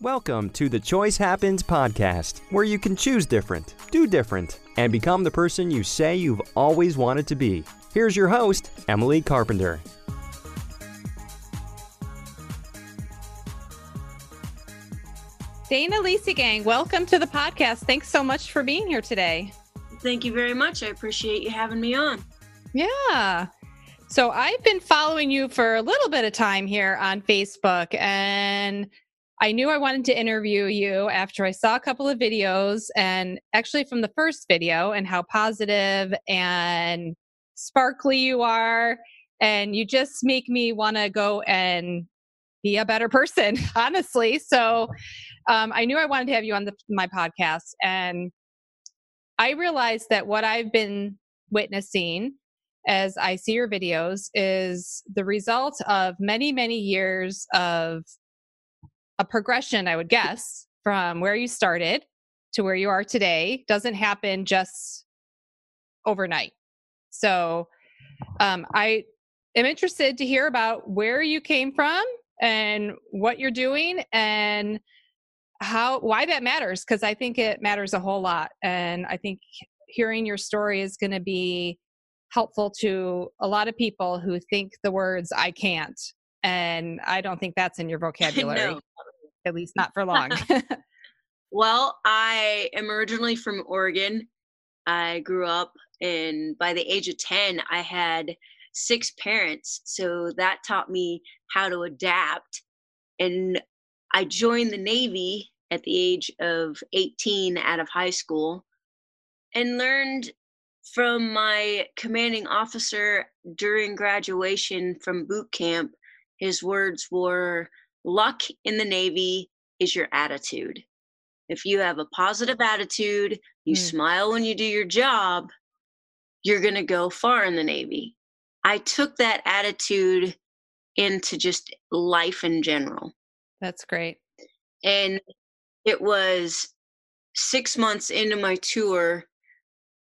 Welcome to the Choice Happens podcast, where you can choose different, do different, and become the person you say you've always wanted to be. Here's your host, Emily Carpenter. Dana Liesegang, welcome to the podcast. Thanks so much for being here today. Thank you very much. I appreciate you having me on. Yeah. So I've been following you for a little bit of time here on Facebook, and I knew I wanted to interview you after I saw a couple of videos, and actually from the first video, and how positive and sparkly you are. And you just make me want to go and be a better person, honestly. So um, I knew I wanted to have you on the, my podcast. And I realized that what I've been witnessing as I see your videos is the result of many, many years of a progression, I would guess, from where you started to where you are today. Doesn't happen just overnight. So um, I am interested to hear about where you came from and what you're doing and how why that matters because I think it matters a whole lot. And I think hearing your story is going to be helpful to a lot of people who think the words I can't. And I don't think that's in your vocabulary, no. At least not for long. well, I am originally from Oregon. I grew up and by the age of 10, I had six parents. So that taught me how to adapt. And I joined the Navy at the age of 18 out of high school and learned from my commanding officer during graduation from boot camp. His words were luck in the Navy is your attitude. If you have a positive attitude, you mm. smile when you do your job, you're going to go far in the Navy. I took that attitude into just life in general. That's great. And it was six months into my tour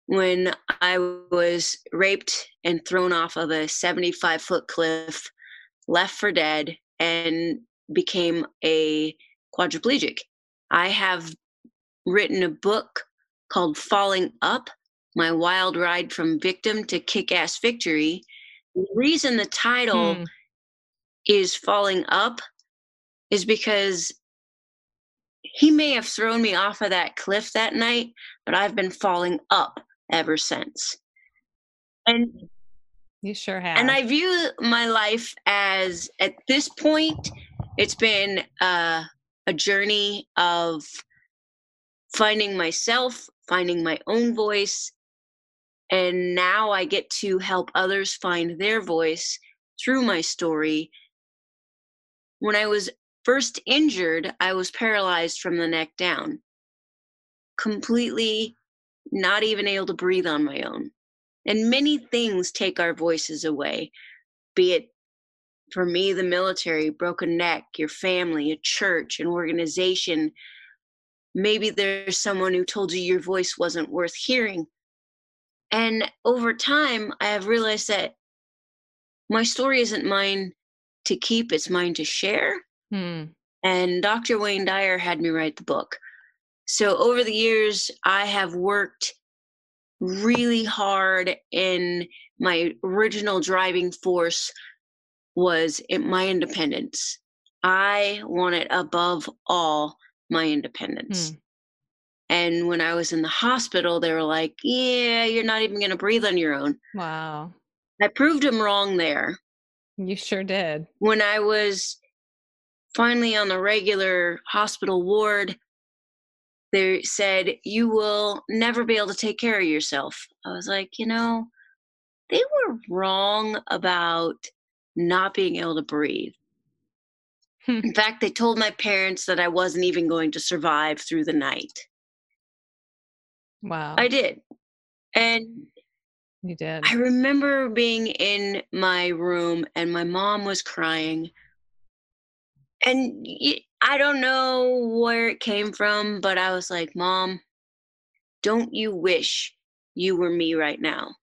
when I was raped and thrown off of a 75 foot cliff, left for dead, and became a quadriplegic. I have written a book called Falling Up My Wild Ride from Victim to Kick Ass Victory. The reason the title hmm. is Falling Up is because he may have thrown me off of that cliff that night, but I've been falling up ever since. And you sure have. And I view my life as at this point, it's been uh, a journey of finding myself, finding my own voice, and now I get to help others find their voice through my story. When I was first injured, I was paralyzed from the neck down, completely not even able to breathe on my own. And many things take our voices away, be it for me, the military, broken neck, your family, a church, an organization. Maybe there's someone who told you your voice wasn't worth hearing. And over time, I have realized that my story isn't mine to keep, it's mine to share. Hmm. And Dr. Wayne Dyer had me write the book. So over the years, I have worked really hard in my original driving force was in my independence. I wanted above all my independence. Hmm. And when I was in the hospital, they were like, Yeah, you're not even going to breathe on your own. Wow. I proved them wrong there. You sure did. When I was finally on the regular hospital ward, they said, You will never be able to take care of yourself. I was like, You know, they were wrong about not being able to breathe. Hmm. In fact, they told my parents that I wasn't even going to survive through the night. Wow. I did. And you did. I remember being in my room and my mom was crying. And I don't know where it came from, but I was like, Mom, don't you wish you were me right now?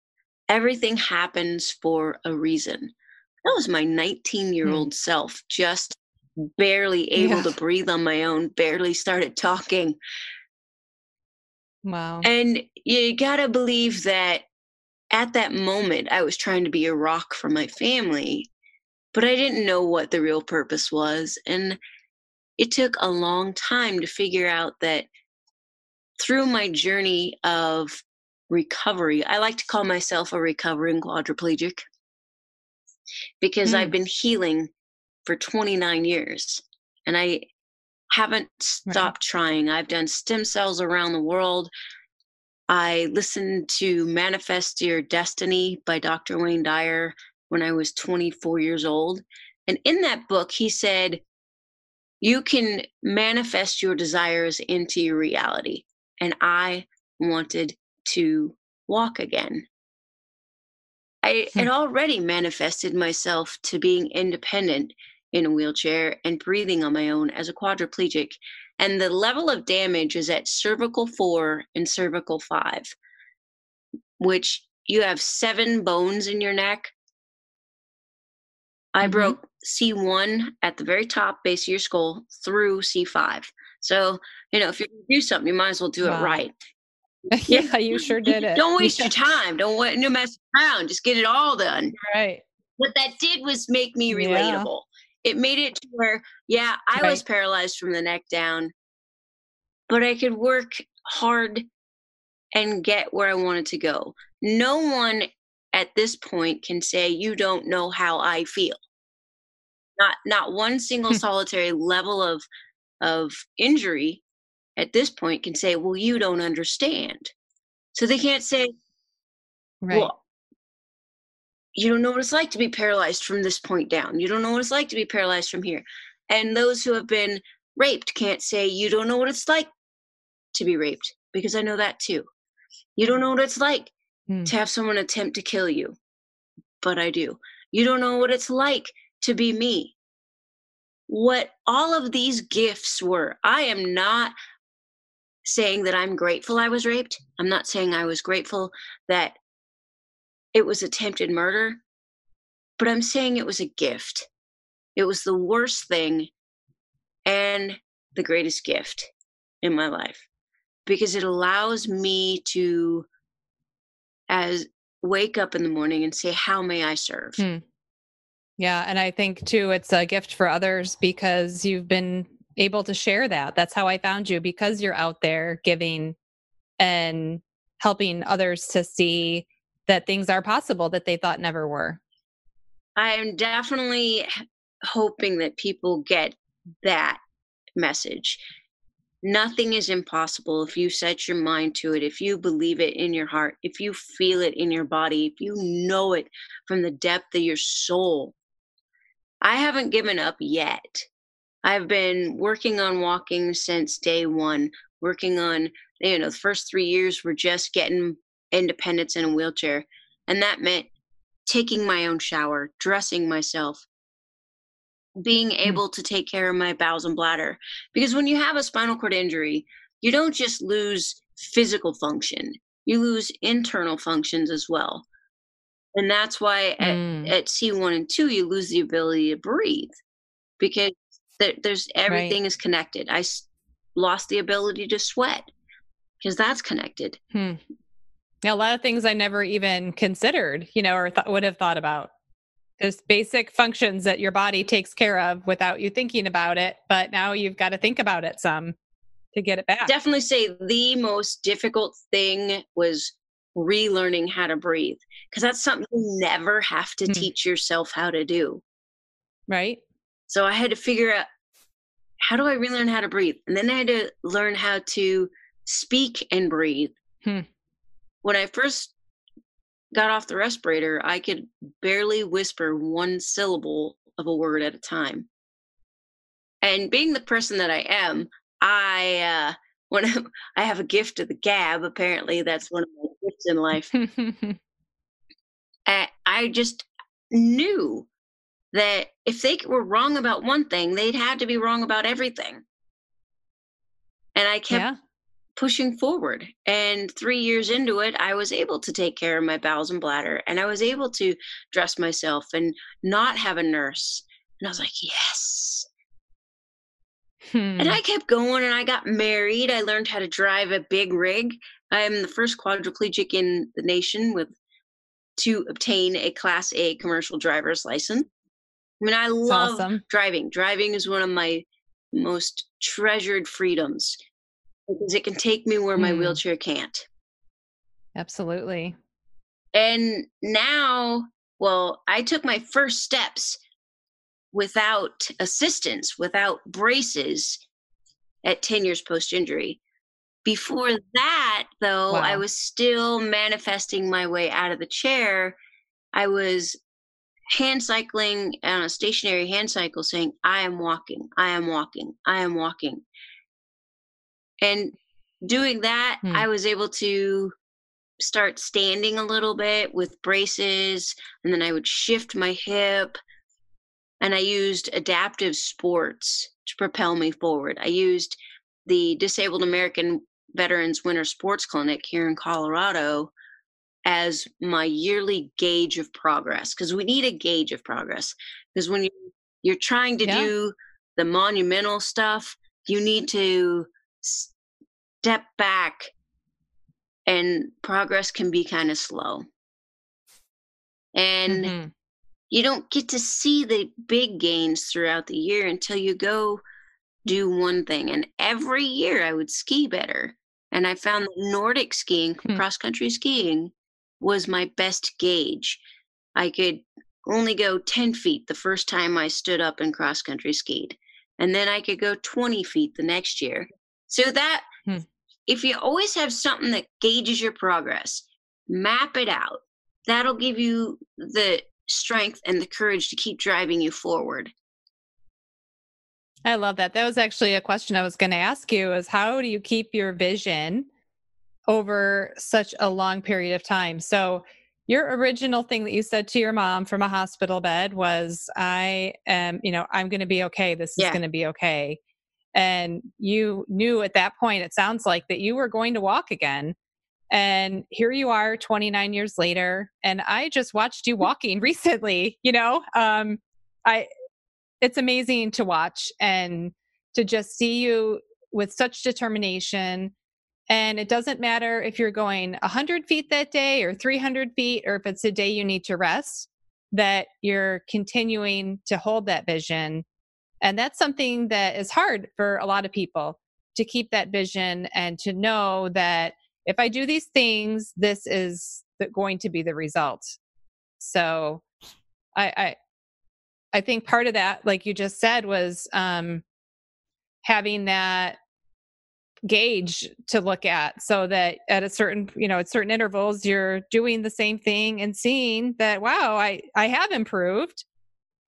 Everything happens for a reason. That was my 19 year old hmm. self just barely able Yeah. to breathe on my own, barely started talking. Wow. And you got to believe that at that moment, I was trying to be a rock for my family, but I didn't know what the real purpose was. And it took a long time to figure out that through my journey of recovery, I like to call myself a recovering quadriplegic because I've Mm. been healing for 29 years and I haven't Right. stopped trying. I've done stem cells around the world. I listened to Manifest Your Destiny by Dr. Wayne Dyer when I was 24 years old. And in that book, he said, You can manifest your desires into your reality. And I wanted to walk again. I Hmm. had already manifested myself to being independent in a wheelchair and breathing on my own as a quadriplegic. And the level of damage is at cervical four and cervical five, which you have seven bones in your neck. I Mhm. broke C1 at the very top base of your skull through C5. So, you know, if you're going to do something, you might as well do Wow. it right. yeah, you sure did it. Don't waste your time. Don't no mess around. Just get it all done. Right. what that did was make me Yeah. relatable. It made it to where, yeah, I was paralyzed from the neck down, but I could work hard and get where I wanted to go. No one at this point can say you don't know how I feel. Not not one single solitary level of of injury at this point can say, well, you don't understand. So they can't say, Right. well, you don't know what it's like to be paralyzed from this point down. You don't know what it's like to be paralyzed from here. And those who have been raped can't say, you don't know what it's like to be raped, because I know that too. You don't know what it's like Hmm. to have someone attempt to kill you, but I do. You don't know what it's like to be me. What all of these gifts were, I am not saying that I'm grateful I was raped. I'm not saying I was grateful that it was attempted murder, but I'm saying it was a gift. It was the worst thing and the greatest gift in my life because it allows me to as wake up in the morning and say how may I serve? Hmm. Yeah, and I think too it's a gift for others because you've been able to share that. That's how I found you because you're out there giving and helping others to see that things are possible that they thought never were. I am definitely hoping that people get that message. Nothing is impossible if you set your mind to it, if you believe it in your heart, if you feel it in your body, if you know it from the depth of your soul. I haven't given up yet. I've been working on walking since day one, working on, you know, the first three years were just getting independence in a wheelchair. And that meant taking my own shower, dressing myself, being able to take care of my bowels and bladder. Because when you have a spinal cord injury, you don't just lose physical function, you lose internal functions as well. And that's why at, Mm, at C1 and 2, you lose the ability to breathe because there, there's everything is connected. I s- lost the ability to sweat because that's connected. hmm. Yeah, a lot of things I never even considered, you know, or th- would have thought about. Just basic functions that your body takes care of without you thinking about it, but now you've got to think about it some to get it back. definitely say the most difficult thing was relearning how to breathe because that's something you never have to Hmm. teach yourself how to do. right? So I had to figure out how do I relearn how to breathe? And then I had to learn how to speak and breathe. Hmm. When I first got off the respirator, I could barely whisper one syllable of a word at a time. And being the person that I am, I uh when I have a gift of the gab, apparently that's one of my gifts in life. I, I just knew that if they were wrong about one thing, they'd had to be wrong about everything. And I kept yeah. pushing forward. And three years into it, I was able to take care of my bowels and bladder, and I was able to dress myself and not have a nurse. And I was like, yes, And hmm. I kept going and I got married. I learned how to drive a big rig. I am the first quadriplegic in the nation with to obtain a class A commercial driver's license. I mean, I That's love awesome. driving. Driving is one of my most treasured freedoms because it can take me where my Hmm. wheelchair can't. Absolutely. And now, well, I took my first steps without assistance, without braces at 10 years post injury. Before that, though, I was still manifesting my way out of the chair. I was hand cycling on a stationary hand cycle saying, I am walking, I am walking, I am walking. And doing that, Hmm. I was able to start standing a little bit with braces, and then I would shift my hip. And I used adaptive sports to propel me forward. I used the Disabled American Veterans Winter Sports Clinic here in Colorado as my yearly gauge of progress because we need a gauge of progress because when you you're trying to Yeah. do the monumental stuff you need to step back and progress can be kind of slow and Mhm. you don't get to see the big gains throughout the year until you go do one thing. And every year I would ski better. And I found that Nordic skiing, Hmm. cross country skiing, was my best gauge. I could only go 10 feet the first time I stood up and cross country skied. And then I could go 20 feet the next year. So that, Hmm. if you always have something that gauges your progress, map it out. That'll give you the strength and the courage to keep driving you forward. I love that. That was actually a question I was going to ask you is how do you keep your vision over such a long period of time? So your original thing that you said to your mom from a hospital bed was I am, you know, I'm going to be okay. This is going to be okay. And you knew at that point it sounds like that you were going to walk again. And here you are 29 years later and I just watched you walking recently, you know. Um I it's amazing to watch and to just see you with such determination. And it doesn't matter if you're going 100 feet that day or 300 feet, or if it's a day you need to rest, that you're continuing to hold that vision. And that's something that is hard for a lot of people to keep that vision and to know that if I do these things, this is going to be the result. So I, I I think part of that, like you just said, was um, having that gauge to look at so that at a certain you know at certain intervals you're doing the same thing and seeing that wow i i have improved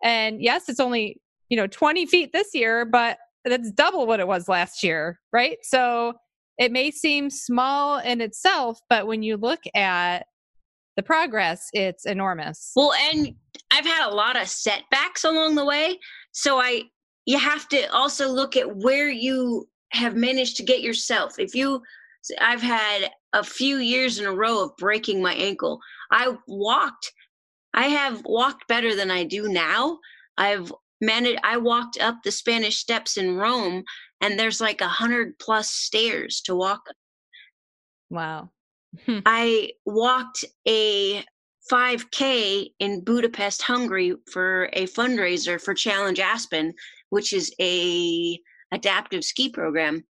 and yes it's only you know 20 feet this year but that's double what it was last year right so it may seem small in itself but when you look at the progress it's enormous Well, and I've had a lot of setbacks along the way. So I you have to also look at where you have managed to get yourself. If you I've had a few years in a row of breaking my ankle. I walked I have walked better than I do now. I've managed I walked up the Spanish steps in Rome and there's like a hundred plus stairs to walk wow I walked a 5K in Budapest, Hungary for a fundraiser for Challenge Aspen, which is a adaptive ski program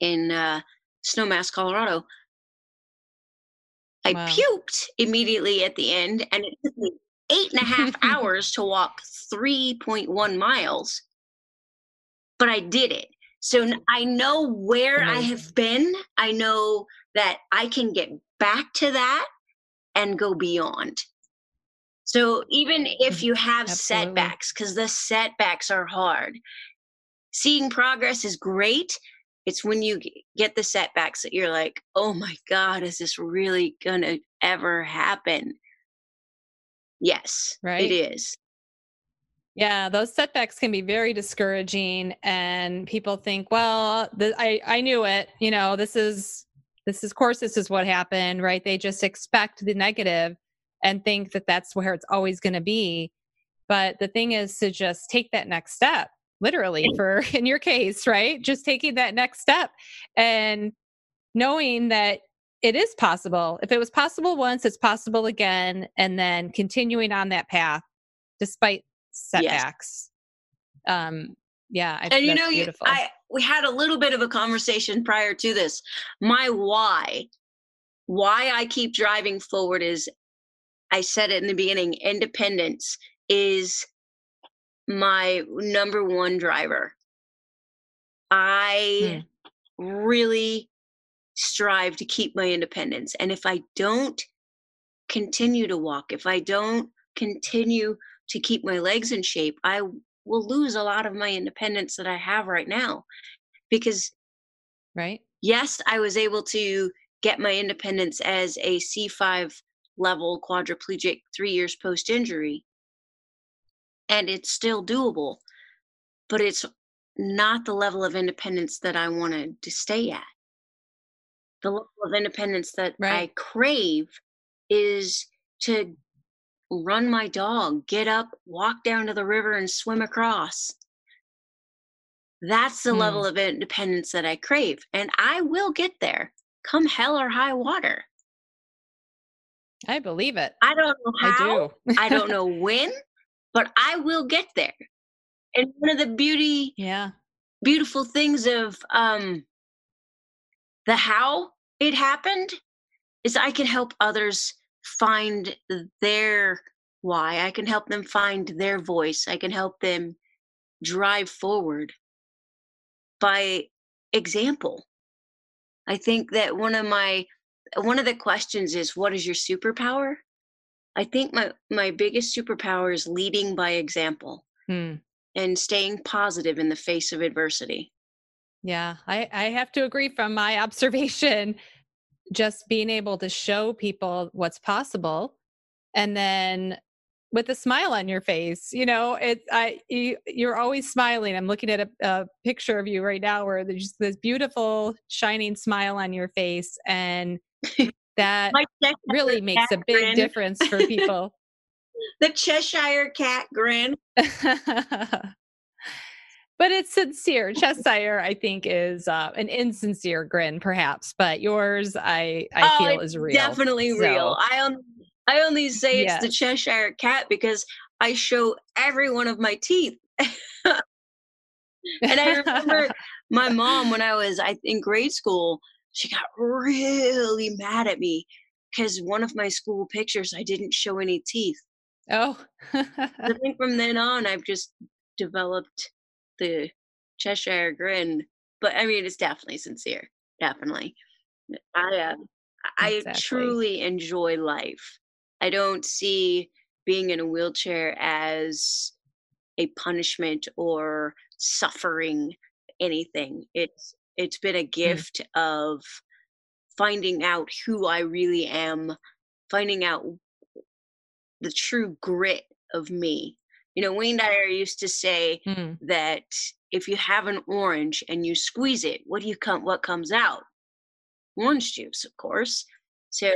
in uh, Snowmass, Colorado. I Wow. puked immediately at the end, and it took me eight and a half hours to walk 3.1 miles, but I did it. So I know where I have been. I know that I can get back to that and go beyond. So even if you have Absolutely. setbacks, because the setbacks are hard, seeing progress is great. It's when you get the setbacks that you're like, oh my God, is this really going to ever happen? Yes, Right. it is. Yeah, those setbacks can be very discouraging, and people think, "Well, th- I I knew it. You know, this is this is of course this is what happened, right?" They just expect the negative and think that that's where it's always going to be. But the thing is to just take that next step. Literally for in your case, right? Just taking that next step and knowing that it is possible. If it was possible once, it's possible again, and then continuing on that path despite setbacks. Yes. Um, yeah, I, and you know, beautiful. I we had a little bit of a conversation prior to this. My why, why I keep driving forward is, I said it in the beginning. Independence is my number one driver. I hmm. really strive to keep my independence. And if I don't continue to walk, if I don't continue to keep my legs in shape, I will lose a lot of my independence that I have right now. Because, right? Yes, I was able to get my independence as a C5 level quadriplegic three years post injury. And it's still doable, but it's not the level of independence that I wanted to stay at the level of independence that right. I crave is to run my dog, get up, walk down to the river, and swim across. That's the hmm. level of independence that I crave. And I will get there, come hell or high water. I believe it. I don't know how. I do. I don't know when, but I will get there. And one of the beauty, yeah, beautiful things of um the how it happened is I can help others find their why. I can help them find their voice. I can help them drive forward by example. I think that one of my one of the questions is what is your superpower? I think my my biggest superpower is leading by example hmm. and staying positive in the face of adversity. Yeah, I, I have to agree from my observation. Just being able to show people what's possible and then with a smile on your face you know it i you, you're always smiling i'm looking at a, a, picture of you right now where there's just this beautiful shining smile on your face and that really makes a big grin. difference for people the cheshire cat grin but it's sincere. Cheshire, I think, is uh, an insincere grin, perhaps, but yours, I I oh, feel is real. Definitely so. real. I only I only say it's yes. the Cheshire cat because I show every one of my teeth. and I remember my mom when I was I, in grade school, she got really mad at me because one of my school pictures I didn't show any teeth. Oh. I think from then on I've just developed the Cheshire grin, but I mean, it's definitely sincere. Definitely. I, uh, I exactly. truly enjoy life. I don't see being in a wheelchair as a punishment or suffering anything. It's it's been a mm. gift mm. of finding out who I really am, finding out the true grit of me you know, Wayne Dyer used to say mm. that if you have an orange and you squeeze it, what do you come? What comes out? Orange juice, of course. So,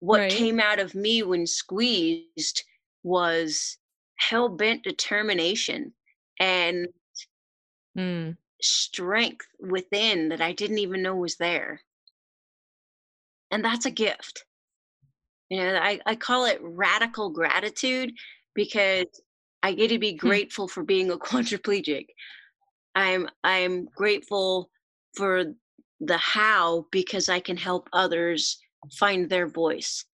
what right. came out of me when squeezed was hell bent determination and mm. Strength within that I didn't even know was there. And that's a gift. You know, I, I call it radical gratitude because I get to be hmm. grateful for being a quadriplegic. I'm I'm grateful for the how because I can help others find their voice.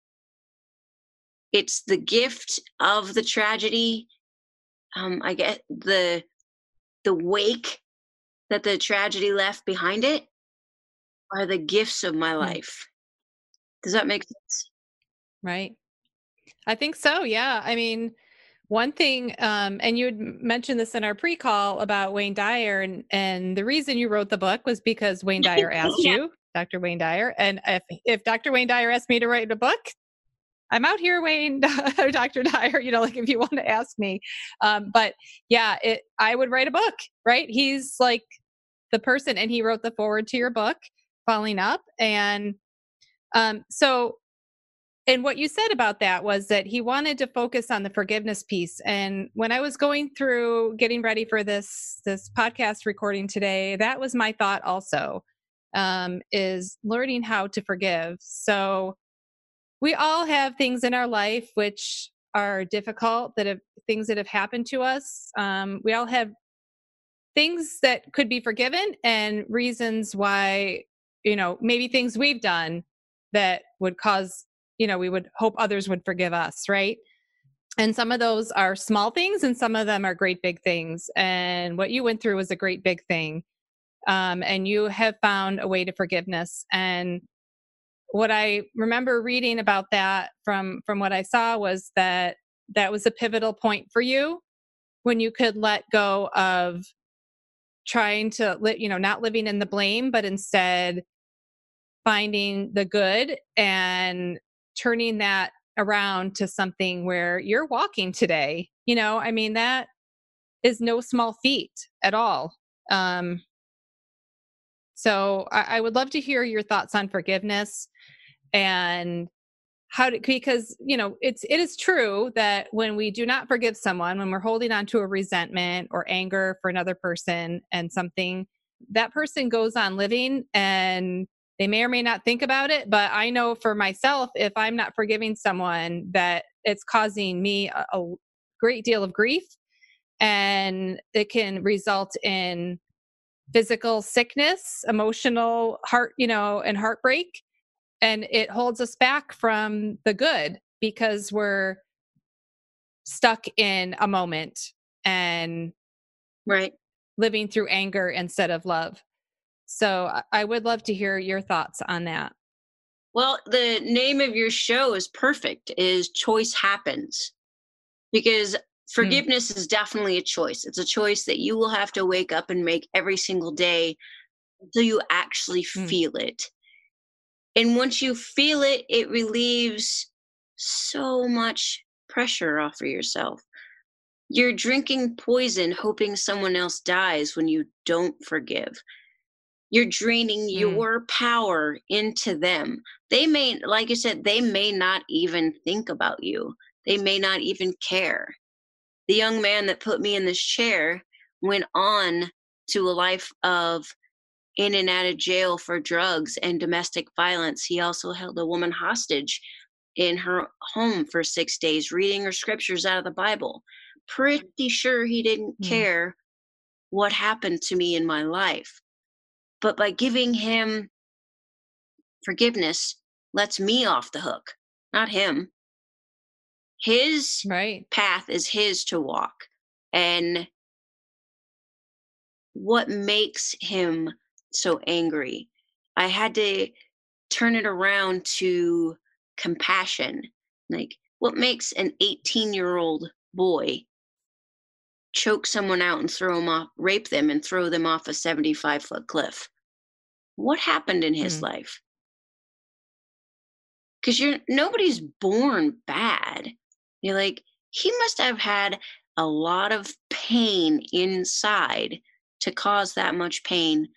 It's the gift of the tragedy. Um, I get the the wake that the tragedy left behind it are the gifts of my hmm. life. Does that make sense? Right. I think so. Yeah. I mean, one thing, um, and you had mentioned this in our pre-call about Wayne Dyer, and and the reason you wrote the book was because Wayne Dyer asked yeah. you, Dr. Wayne Dyer, and if if Dr. Wayne Dyer asked me to write a book, I'm out here, Wayne, Dr. Dyer. You know, like if you want to ask me, um, but yeah, it I would write a book, right? He's like the person, and he wrote the forward to your book, Falling Up, and um, so and what you said about that was that he wanted to focus on the forgiveness piece and when i was going through getting ready for this this podcast recording today that was my thought also um, is learning how to forgive. So we all have things in our life which are difficult that have things that have happened to us um, we all have things that could be forgiven and reasons why you know maybe things we've done that would cause you know we would hope others would forgive us right? And some of those are small things and some of them are great big things and what you went through was a great big thing um, and you have found a way to forgiveness and what i remember reading about that from from what i saw was that that was a pivotal point for you when you could let go of trying to you know not living in the blame but instead finding the good and turning that around to something where you're walking today you know? I mean that is no small feat at all um so I, I would love to hear your thoughts on forgiveness and how to because you know it's it is true that when we do not forgive someone when we're holding on to a resentment or anger for another person and something that person goes on living and they may or may not think about it, but I know for myself, if I'm not forgiving someone, that it's causing me a, a great deal of grief and it can result in physical sickness, emotional heart, you know, and heartbreak. And it holds us back from the good because we're stuck in a moment and right living through anger instead of love. So I would love to hear your thoughts on that. Well, the name of your show is perfect is choice happens. Because hmm. forgiveness mm. is definitely a choice. It's a choice that you will have to wake up and make every single day until you actually mm. feel it. And once you feel it, it relieves so much pressure off of yourself. You're drinking poison hoping someone else dies when you don't forgive you're draining mm. your power into them they may like you said they may not even think about you they may not even care the young man that put me in this chair went on to a life of in and out of jail for drugs and domestic violence he also held a woman hostage in her home for six days reading her scriptures out of the bible pretty sure he didn't mm. care what happened to me in my life but by giving him forgiveness lets me off the hook, not him. His right. path is his to walk. And what makes him so angry? I had to turn it around to compassion. Like, what makes an 18 year old boy choke someone out and throw them off, rape them and throw them off a 75 foot cliff. What happened in his mm-hmm. life? Because you're nobody's born bad. You're like, he must have had a lot of pain inside to cause that much pain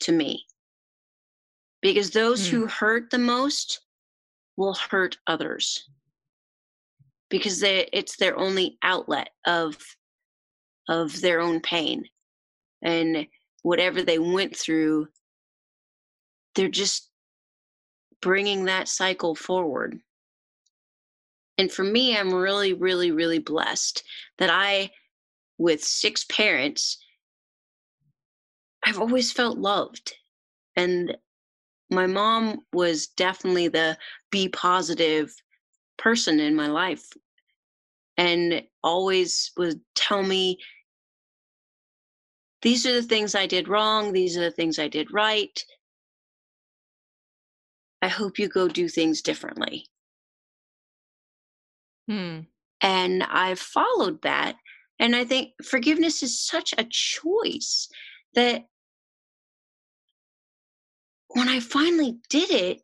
to me. Because those mm. who hurt the most will hurt others because they, it's their only outlet of of their own pain and whatever they went through they're just bringing that cycle forward and for me i'm really really really blessed that i with six parents i've always felt loved and my mom was definitely the be positive person in my life and always would tell me these are the things I did wrong, these are the things I did right. I hope you go do things differently. Hmm. And I've followed that. And I think forgiveness is such a choice that when I finally did it,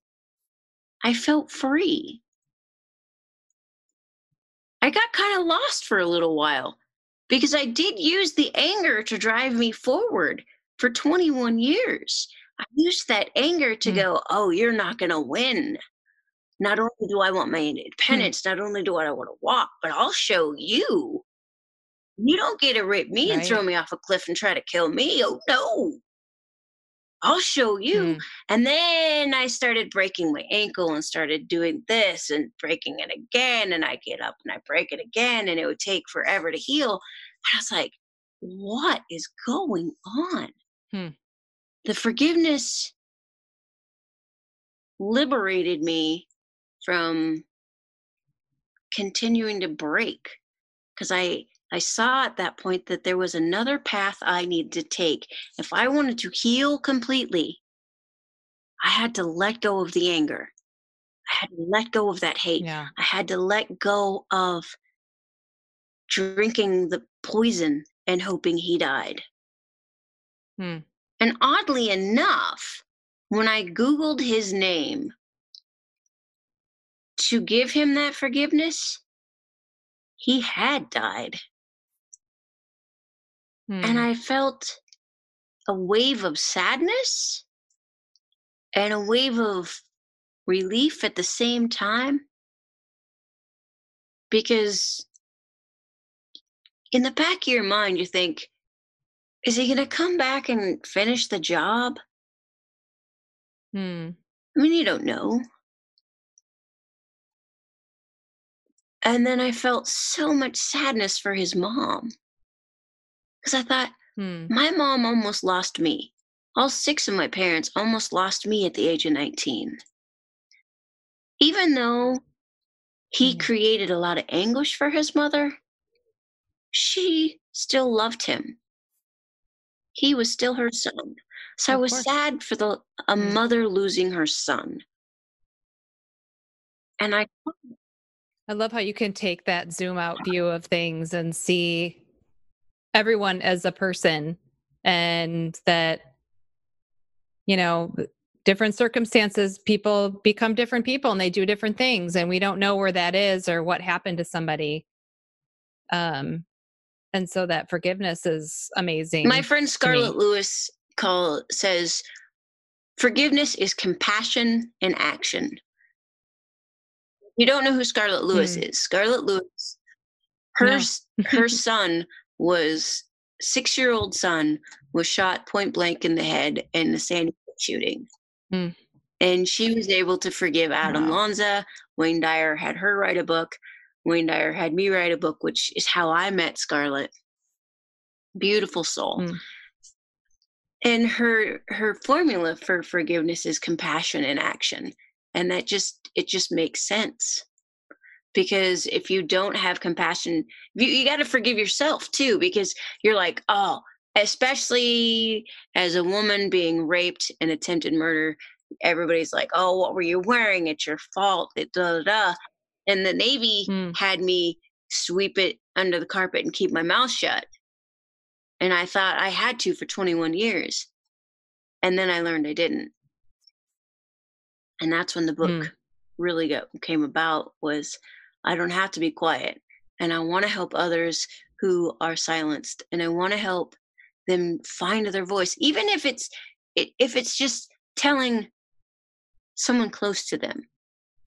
I felt free. I got kind of lost for a little while because I did use the anger to drive me forward for 21 years. I used that anger to mm. go, oh, you're not going to win. not only do I want my independence, not only do I want to walk, but I'll show you. You don't get to rip me and throw me off a cliff and try to kill me. Oh no. I'll show you. Mm. And then I started breaking my ankle and started doing this and breaking it again. And I get up and I break it again. And it would take forever to heal. And I was like, what is going on? Hmm. The forgiveness liberated me from continuing to break because I I saw at that point that there was another path I needed to take. If I wanted to heal completely, I had to let go of the anger. I had to let go of that hate. Yeah. I had to let go of drinking the poison and hoping he died. Hmm. And oddly enough, when I Googled his name to give him that forgiveness, he had died. And Mm. I felt a wave of sadness and a wave of relief at the same time. Because in the back of your mind, you think, is he going to come back and finish the job? Hmm. I mean, you don't know. And then I felt so much sadness for his mom. Because I thought, Hmm. my mom almost lost me. All six of my parents almost lost me at the age of 19. Even though he Mm. created a lot of anguish for his mother, she still loved him. He was still her son. So I was course. sad for the a Mm. mother losing her son. And I I love how you can take that zoom out view of things and see everyone as a person and that you know different circumstances people become different people and they do different things and we don't know where that is or what happened to somebody um and so that forgiveness is amazing My friend Scarlett. Lewis call says forgiveness is compassion in action. You don't know who Scarlett Lewis Hmm. is. Scarlett Lewis, her No. her son was six year old son was shot point blank in the head in the Sandy Hook shooting. Hmm. And she was able to forgive Adam Wow. Lanza. Wayne Dyer had her write a book. Wayne Dyer had me write a book, which is how I met Scarlett. Beautiful soul. Hmm. And her her formula for forgiveness is compassion and action. And that just it just makes sense. Because if you don't have compassion, you, you got to forgive yourself too, because you're like, oh, especially as a woman being raped and attempted murder, everybody's like, oh, what were you wearing? It's your fault. It da da da. And the Navy Hmm. had me sweep it under the carpet and keep my mouth shut. And I thought I had to for 21 years. And then I learned I didn't. And that's when the book Hmm. really got, came about was I don't have to be quiet. And I want to help others who are silenced. And I want to help them find their voice, even if it's if it's just telling someone close to them.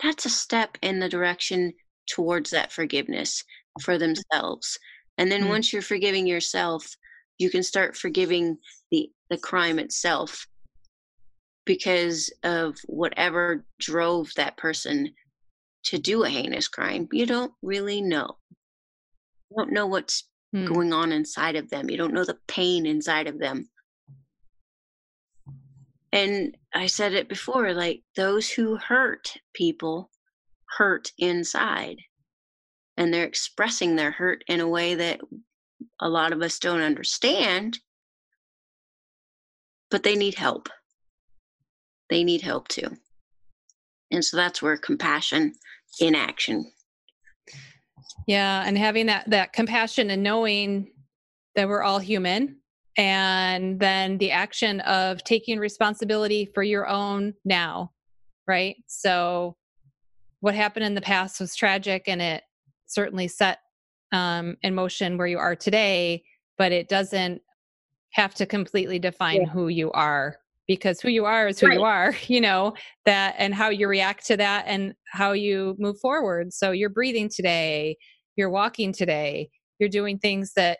That's a step in the direction towards that forgiveness for themselves. And then Mm. once you're forgiving yourself, you can start forgiving the the crime itself because of whatever drove that person to do a heinous crime. You don't really know. You don't know what's Hmm. going on inside of them. You don't know the pain inside of them. And I said it before like those who hurt people hurt inside. And they're expressing their hurt in a way that a lot of us don't understand, but they need help. They need help too. And so that's where compassion in action. Yeah, and having that that compassion and knowing that we're all human and then the action of taking responsibility for your own now, right? So what happened in the past was tragic and it certainly set um in motion where you are today, but it doesn't have to completely define who you are because who you are is who Right. you are, you know, that and how you react to that and how you move forward. So you're breathing today, you're walking today, you're doing things that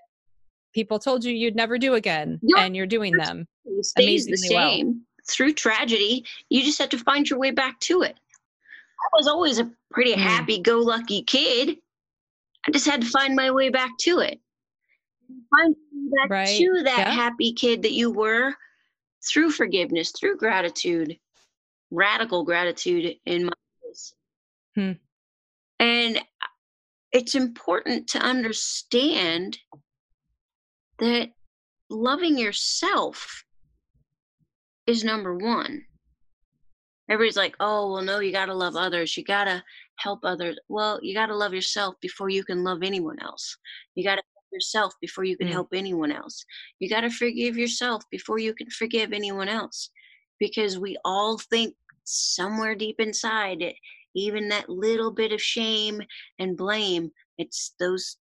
people told you you'd never do again Yeah. and you're doing them. Stays the Amazingly well. same through tragedy. You just have to find your way back to it. I was always a pretty Mm. happy-go-lucky kid. I just had to find my way back to it. Find back Right. to that Yeah. happy kid that you were through forgiveness, through gratitude, radical gratitude in my case. Hmm. And it's important to understand that loving yourself is number one. Everybody's like, oh, well, no, you got to love others. You got to help others. Well, you got to love yourself before you can love anyone else. You got to yourself before you can Mm. help anyone else. You got to forgive yourself before you can forgive anyone else. Because we all think somewhere deep inside it, even that little bit of shame and blame, it's those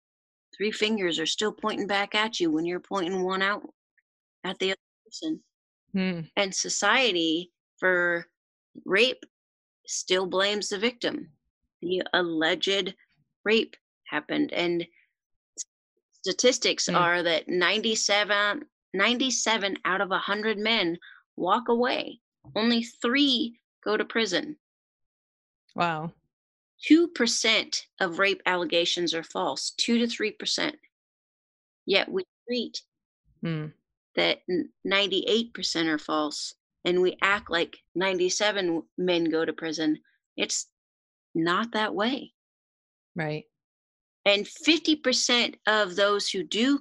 three fingers are still pointing back at you when you're pointing one out at the other person Hmm. and society for rape still blames the victim. The alleged rape happened, and statistics Mm. are that 97, 97 out of 100 men walk away. Only three go to prison. Wow. 2% of rape allegations are false, 2 to 3%. Yet we treat Hmm. that 98% are false and we act like 97 men go to prison it's not that way Right. And 50% of those who do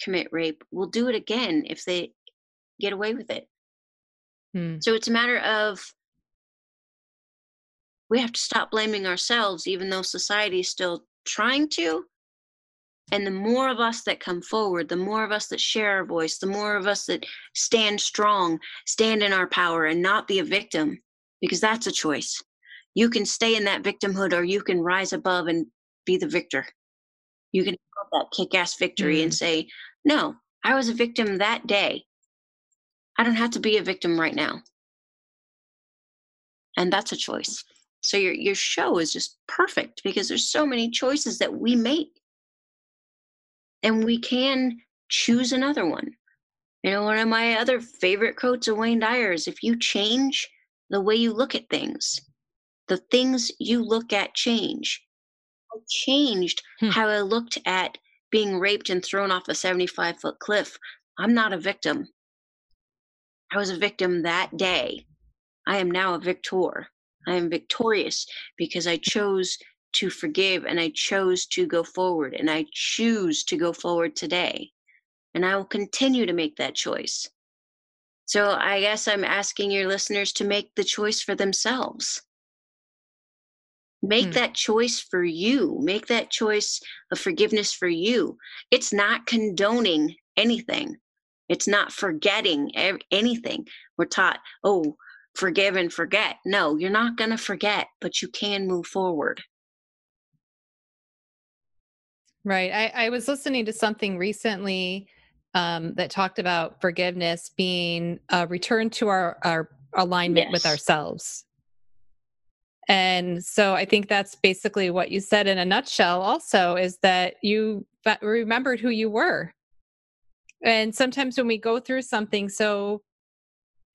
commit rape will do it again if they get away with it. Hmm. so it's a matter of we have to stop blaming ourselves even though society is still trying to. And the more of us that come forward the more of us that share our voice the more of us that stand strong stand in our power and not be a victim because that's a choice. You can stay in that victimhood or you can rise above and be the victor. You can have that kick-ass victory and mm-hmm. say no i was a victim that day. I don't have to be a victim right now. And that's a choice. So your your show is just perfect because there's so many choices that we make. And we can choose another one. You know one of my other favorite quotes of wayne dyer is if you change the way you look at things the things you look at change changed Hmm. how i looked at being raped and thrown off a 75 foot cliff i'm not a victim i was a victim that day i am now a victor I am victorious because I chose to forgive and I chose to go forward and I choose to go forward today. And I will continue to make that choice. So I guess I'm asking your listeners to make the choice for themselves. Make Hmm. that choice for you. Make that choice of forgiveness for you. It's not condoning anything. It's not forgetting anything. We're taught, oh, forgive and forget. No, you're not going to forget, but you can move forward. Right. I, I was listening to something recently um, that talked about forgiveness being a return to our, our alignment with ourselves. And so I think that's basically what you said in a nutshell, also, is that you remembered who you were. And sometimes when we go through something so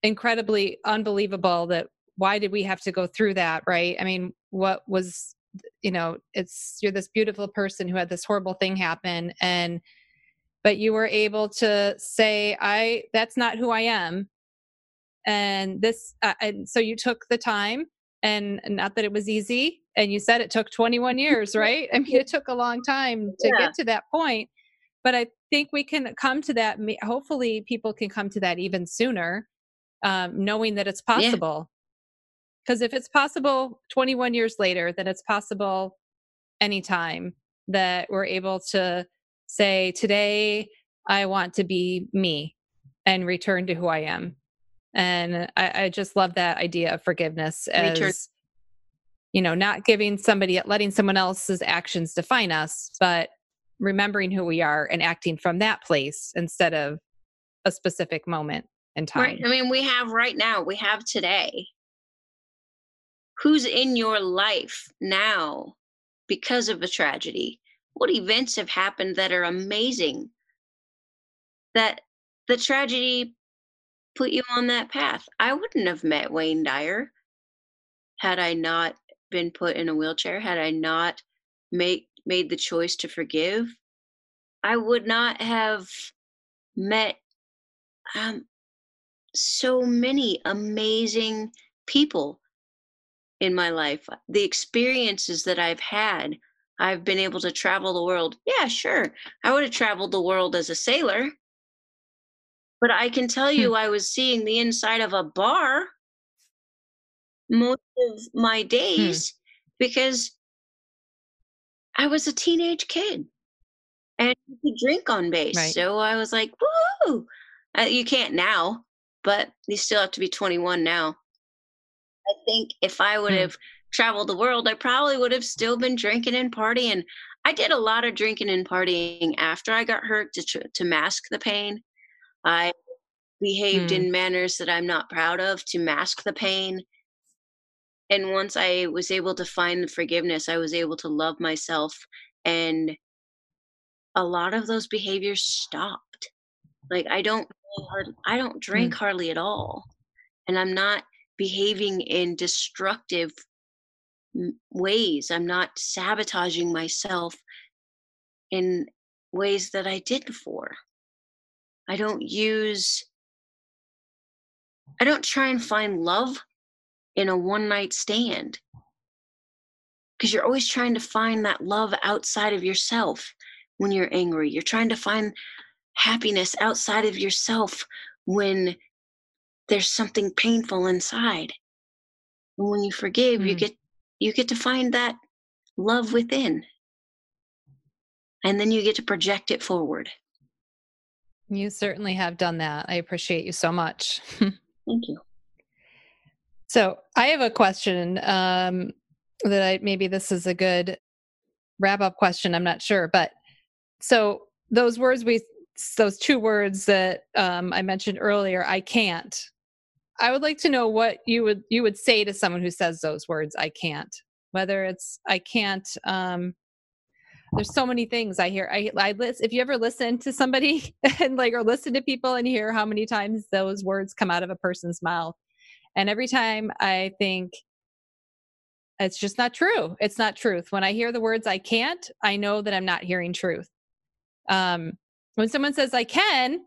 incredibly unbelievable that why did we have to go through that, right? I mean, what was you know it's you're this beautiful person who had this horrible thing happen and but you were able to say i that's not who i am and this uh, and so you took the time and not that it was easy and you said it took 21 years right? I mean it took a long time to Yeah. get to that point but i think we can come to that hopefully people can come to that even sooner um, knowing that it's possible. Because if it's possible 21 years later then it's possible anytime that we're able to say today i want to be me and return to who i am and i, I just love that idea of forgiveness as you know not giving somebody letting someone else's actions define us but remembering who we are and acting from that place instead of a specific moment in time. Right. I mean, we have right now, we have today. Who's in your life now because of a tragedy? What events have happened that are amazing? That the tragedy put you on that path. I wouldn't have met Wayne Dyer had I not been put in a wheelchair, had I not made made the choice to forgive. I would not have met um, so many amazing people in my life. The experiences that I've had, I've been able to travel the world. Yeah, sure. I would have traveled the world as a sailor. But I can tell Hmm. you, I was seeing the inside of a bar most of my days because I was a teenage kid and you could drink on base. Right. So I was like, woo! Uh, you can't now, but you still have to be 21 now. I think if I would Hmm. have traveled the world, I probably would have still been drinking and partying. I did a lot of drinking and partying after I got hurt to to mask the pain. I behaved Hmm. in manners that I'm not proud of to mask the pain. And once I was able to find the forgiveness, I was able to love myself and a lot of those behaviors stopped. Like I don't I don't drink hardly at all. And I'm not behaving in destructive ways. I'm not sabotaging myself in ways that I did before. I don't use I don't try and find love in a one night stand. Because you're always trying to find that love outside of yourself when you're angry. You're trying to find happiness outside of yourself when there's something painful inside. And when you forgive, you Mm. get you get to find that love within. And then you get to project it forward. You certainly have done that. I appreciate you so much. Thank you. So I have a question um, that I maybe this is a good wrap up question. I'm not sure, but so those words we those two words that um, I mentioned earlier, I can't. I would like to know what you would you would say to someone who says those words, I can't. Whether it's I can't. Um, there's so many things I hear. I I listen. If you ever listen to somebody and like or listen to people and hear how many times those words come out of a person's mouth, and every time I think it's just not true. It's not truth. When I hear the words I can't, I know that I'm not hearing truth. Um, when someone says I can,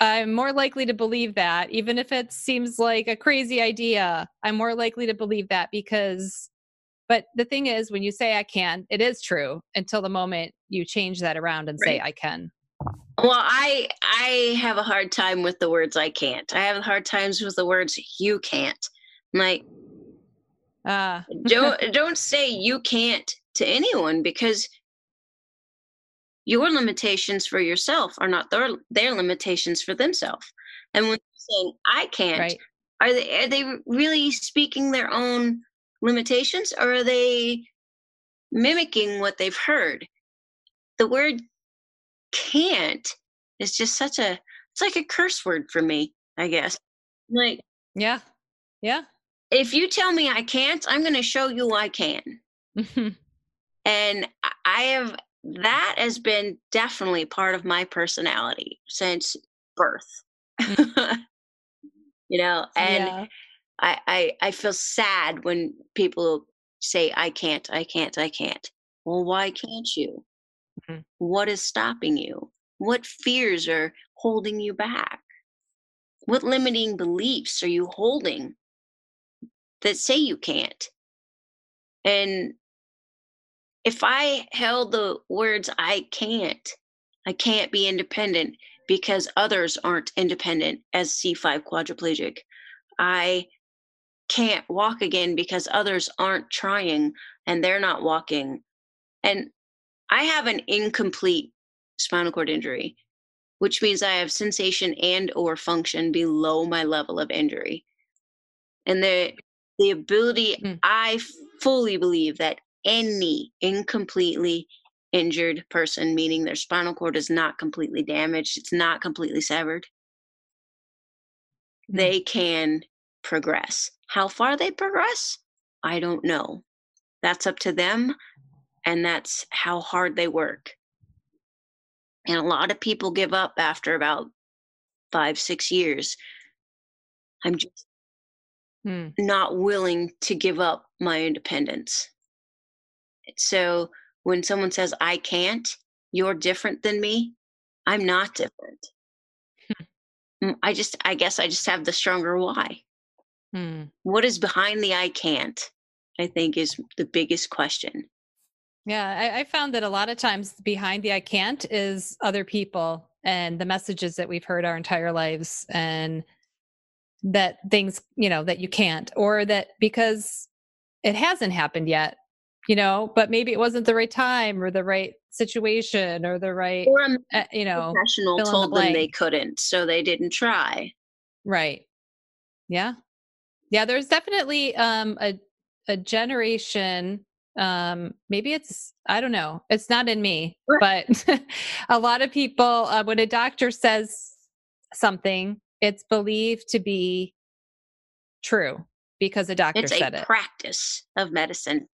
I'm more likely to believe that, even if it seems like a crazy idea. I'm more likely to believe that because, but the thing is, when you say I can, it is true until the moment you change that around and say I can. Well, I I have a hard time with the words I can't. I have hard times with the words you can't. Like Ah, don't don't say you can't to anyone because your limitations for yourself are not their their limitations for themselves. And when they're saying I can't, right. are they are they really speaking their own limitations or are they mimicking what they've heard? The word can't is just such a it's like a curse word for me, I guess. Like Yeah. Yeah. if you tell me I can't, I'm going to show you I can. And I- have that has been definitely part of my personality since birth. Mm. you know, and yeah. I, I I feel sad when people say I can't, I can't, I can't. Well, why can't you? Mhm. What is stopping you? What fears are holding you back? What limiting beliefs are you holding that say you can't? And if I held the words I can't, I can't be independent because others aren't independent as C5 quadriplegic. I can't walk again because others aren't trying and they're not walking. And I have an incomplete spinal cord injury, which means I have sensation and or function below my level of injury. And the the ability Mm. I fully believe that any incompletely injured person, meaning their spinal cord is not completely damaged, it's not completely severed, they can progress. How far they progress, I don't know. That's up to them, and that's how hard they work. And a lot of people give up after about five, six years. I'm just Hmm. not willing to give up my independence. So when someone says, I can't, you're different than me, I'm not different. Mm, I just, I guess I just have the stronger why. Hmm. What is behind the I can't? I think is the biggest question. Yeah, I, I found that a lot of times behind the I can't is other people and the messages that we've heard our entire lives and that things, you know, that you can't, or that because it hasn't happened yet, you know, but maybe it wasn't the right time or the right situation or the right, Or uh, you know, professional in the told them they couldn't, so they didn't try. Right. Yeah. Yeah, there's definitely um a a generation um maybe it's I don't know. It's not in me, but a lot of people uh, when a doctor says something, it's believed to be true because a doctor It's said a it. practice of medicine,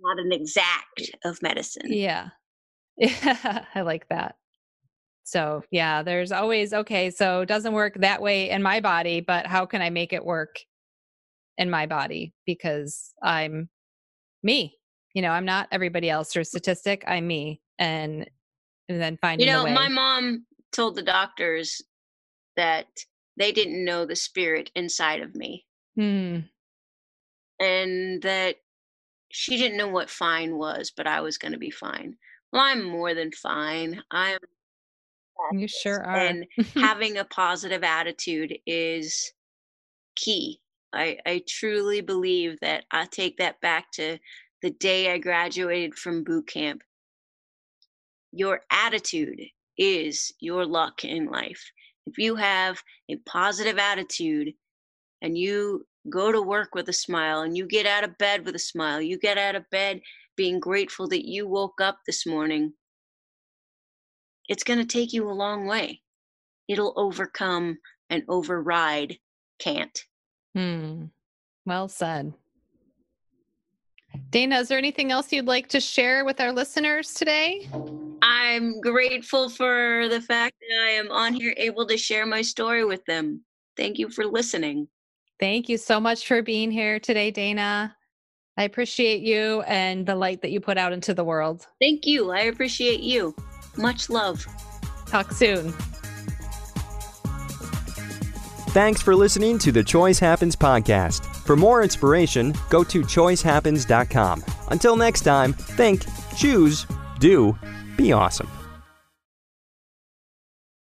not an exact of medicine. Yeah. Yeah, I like that. So, yeah, there's always okay, so it doesn't work that way in my body, but how can I make it work in my body because I'm me. You know, I'm not everybody else or statistic, I'm me. And and then finding You know, my mom told the doctors that they didn't know the spirit inside of me Hmm. and that she didn't know what fine was, but I was going to be fine. Well, I'm more than fine. I'm You sure are. and having a positive attitude is key. I, I truly believe that I take that back to the day I graduated from boot camp. Your attitude is your luck in life. If you have a positive attitude and you go to work with a smile and you get out of bed with a smile, you get out of bed being grateful that you woke up this morning, it's going to take you a long way. It'll overcome and override can't. Hmm. Well said. Dana, is there anything else you'd like to share with our listeners today? I'm grateful for the fact that I am on here able to share my story with them. Thank you for listening. Thank you so much for being here today, Dana. I appreciate you and the light that you put out into the world. Thank you. I appreciate you. Much love. Talk soon. Thanks for listening to the Choice Happens podcast. For more inspiration, go to choicehappens.com. Until next time, think, choose, do, be awesome.